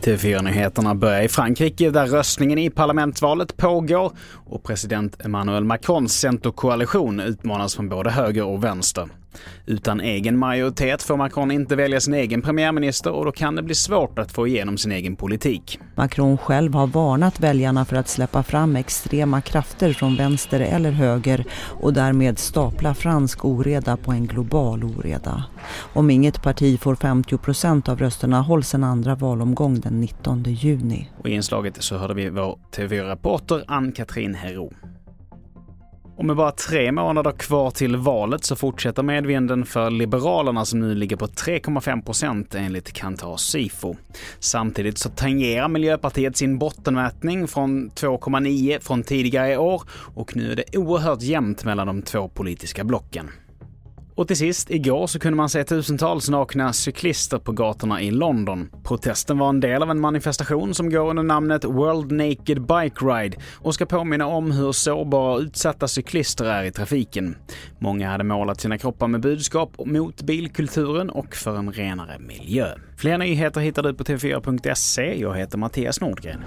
TV4-nyheterna börjar i Frankrike där röstningen i parlamentsvalet pågår och president Emmanuel Macrons centerkoalition utmanas från både höger och vänster. Utan egen majoritet får Macron inte välja sin egen premiärminister och då kan det bli svårt att få igenom sin egen politik. Macron själv har varnat väljarna för att släppa fram extrema krafter från vänster eller höger och därmed stapla fransk oreda på en global oreda. Om inget parti får 50 procent av rösterna hålls en andra valomgång den 19 juni. Och I inslaget så hörde vi vår TV4-reporter Ann-Katrin Hero. Och med bara tre månader kvar till valet så fortsätter medvinden för Liberalerna som nu ligger på 3,5 procent enligt Kantar Sifo. Samtidigt så tangerar Miljöpartiet sin bottenmätning från 2,9 från tidigare i år och nu är det oerhört jämnt mellan de två politiska blocken. Och till sist, igår så kunde man se tusentals nakna cyklister på gatorna i London. Protesten var en del av en manifestation som går under namnet World Naked Bike Ride och ska påminna om hur sårbara och utsatta cyklister är i trafiken. Många hade målat sina kroppar med budskap mot bilkulturen och för en renare miljö. Fler nyheter hittar du på tv4.se. Jag heter Mattias Nordgren.